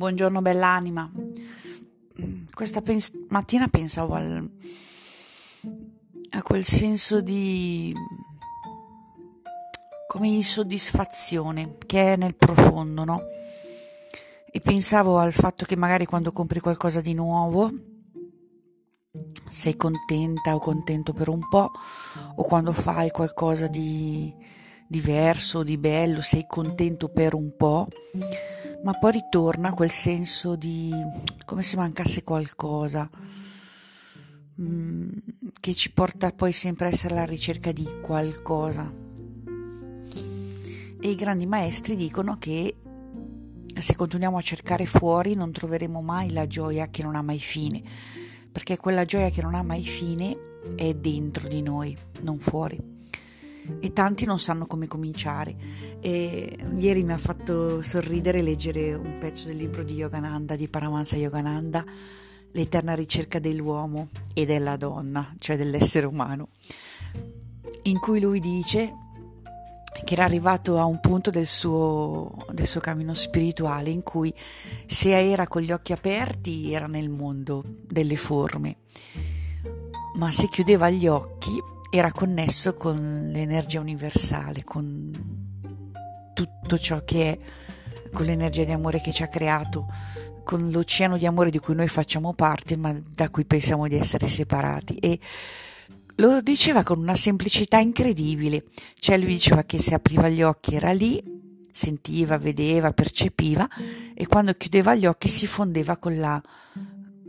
Buongiorno bell'anima. Questa pens- mattina pensavo al, a quel senso di come insoddisfazione che è nel profondo, no? E pensavo al fatto che magari quando compri qualcosa di nuovo sei contenta o contento per un po' o quando fai qualcosa di diverso, di bello, sei contento per un po' ma poi ritorna quel senso di come se mancasse qualcosa mm, che ci porta poi sempre a essere alla ricerca di qualcosa. E i grandi maestri dicono che se continuiamo a cercare fuori non troveremo mai la gioia che non ha mai fine, perché quella gioia che non ha mai fine è dentro di noi, non fuori e tanti non sanno come cominciare. E ieri mi ha fatto sorridere leggere un pezzo del libro di Yogananda, di Paramahansa Yogananda, L'eterna ricerca dell'uomo e della donna, cioè dell'essere umano, in cui lui dice che era arrivato a un punto del suo, del suo cammino spirituale in cui se era con gli occhi aperti era nel mondo delle forme, ma se chiudeva gli occhi era connesso con l'energia universale, con tutto ciò che è, con l'energia di amore che ci ha creato, con l'oceano di amore di cui noi facciamo parte, ma da cui pensiamo di essere separati. E lo diceva con una semplicità incredibile, cioè lui diceva che se apriva gli occhi era lì, sentiva, vedeva, percepiva e quando chiudeva gli occhi si fondeva con la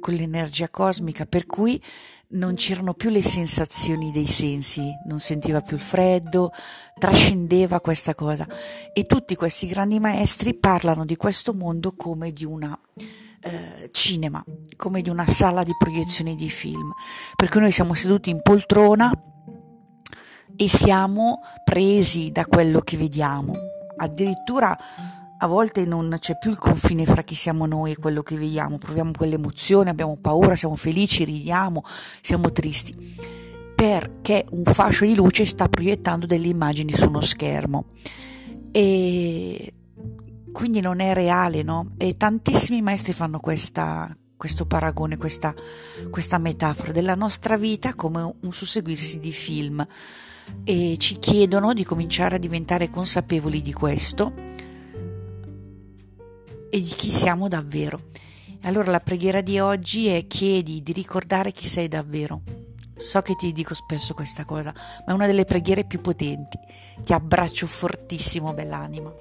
con l'energia cosmica, per cui non c'erano più le sensazioni dei sensi, non sentiva più il freddo, trascendeva questa cosa. E tutti questi grandi maestri parlano di questo mondo come di una eh, cinema, come di una sala di proiezione di film, perché noi siamo seduti in poltrona e siamo presi da quello che vediamo. Addirittura a volte non c'è più il confine fra chi siamo noi e quello che vediamo, proviamo quell'emozione, abbiamo paura, siamo felici, ridiamo, siamo tristi, perché un fascio di luce sta proiettando delle immagini su uno schermo. E quindi non è reale, no? E tantissimi maestri fanno questa, questo paragone, questa, questa metafora della nostra vita come un susseguirsi di film. E ci chiedono di cominciare a diventare consapevoli di questo e di chi siamo davvero. Allora la preghiera di oggi è chiedi di ricordare chi sei davvero. So che ti dico spesso questa cosa, ma è una delle preghiere più potenti. Ti abbraccio fortissimo, bell'anima.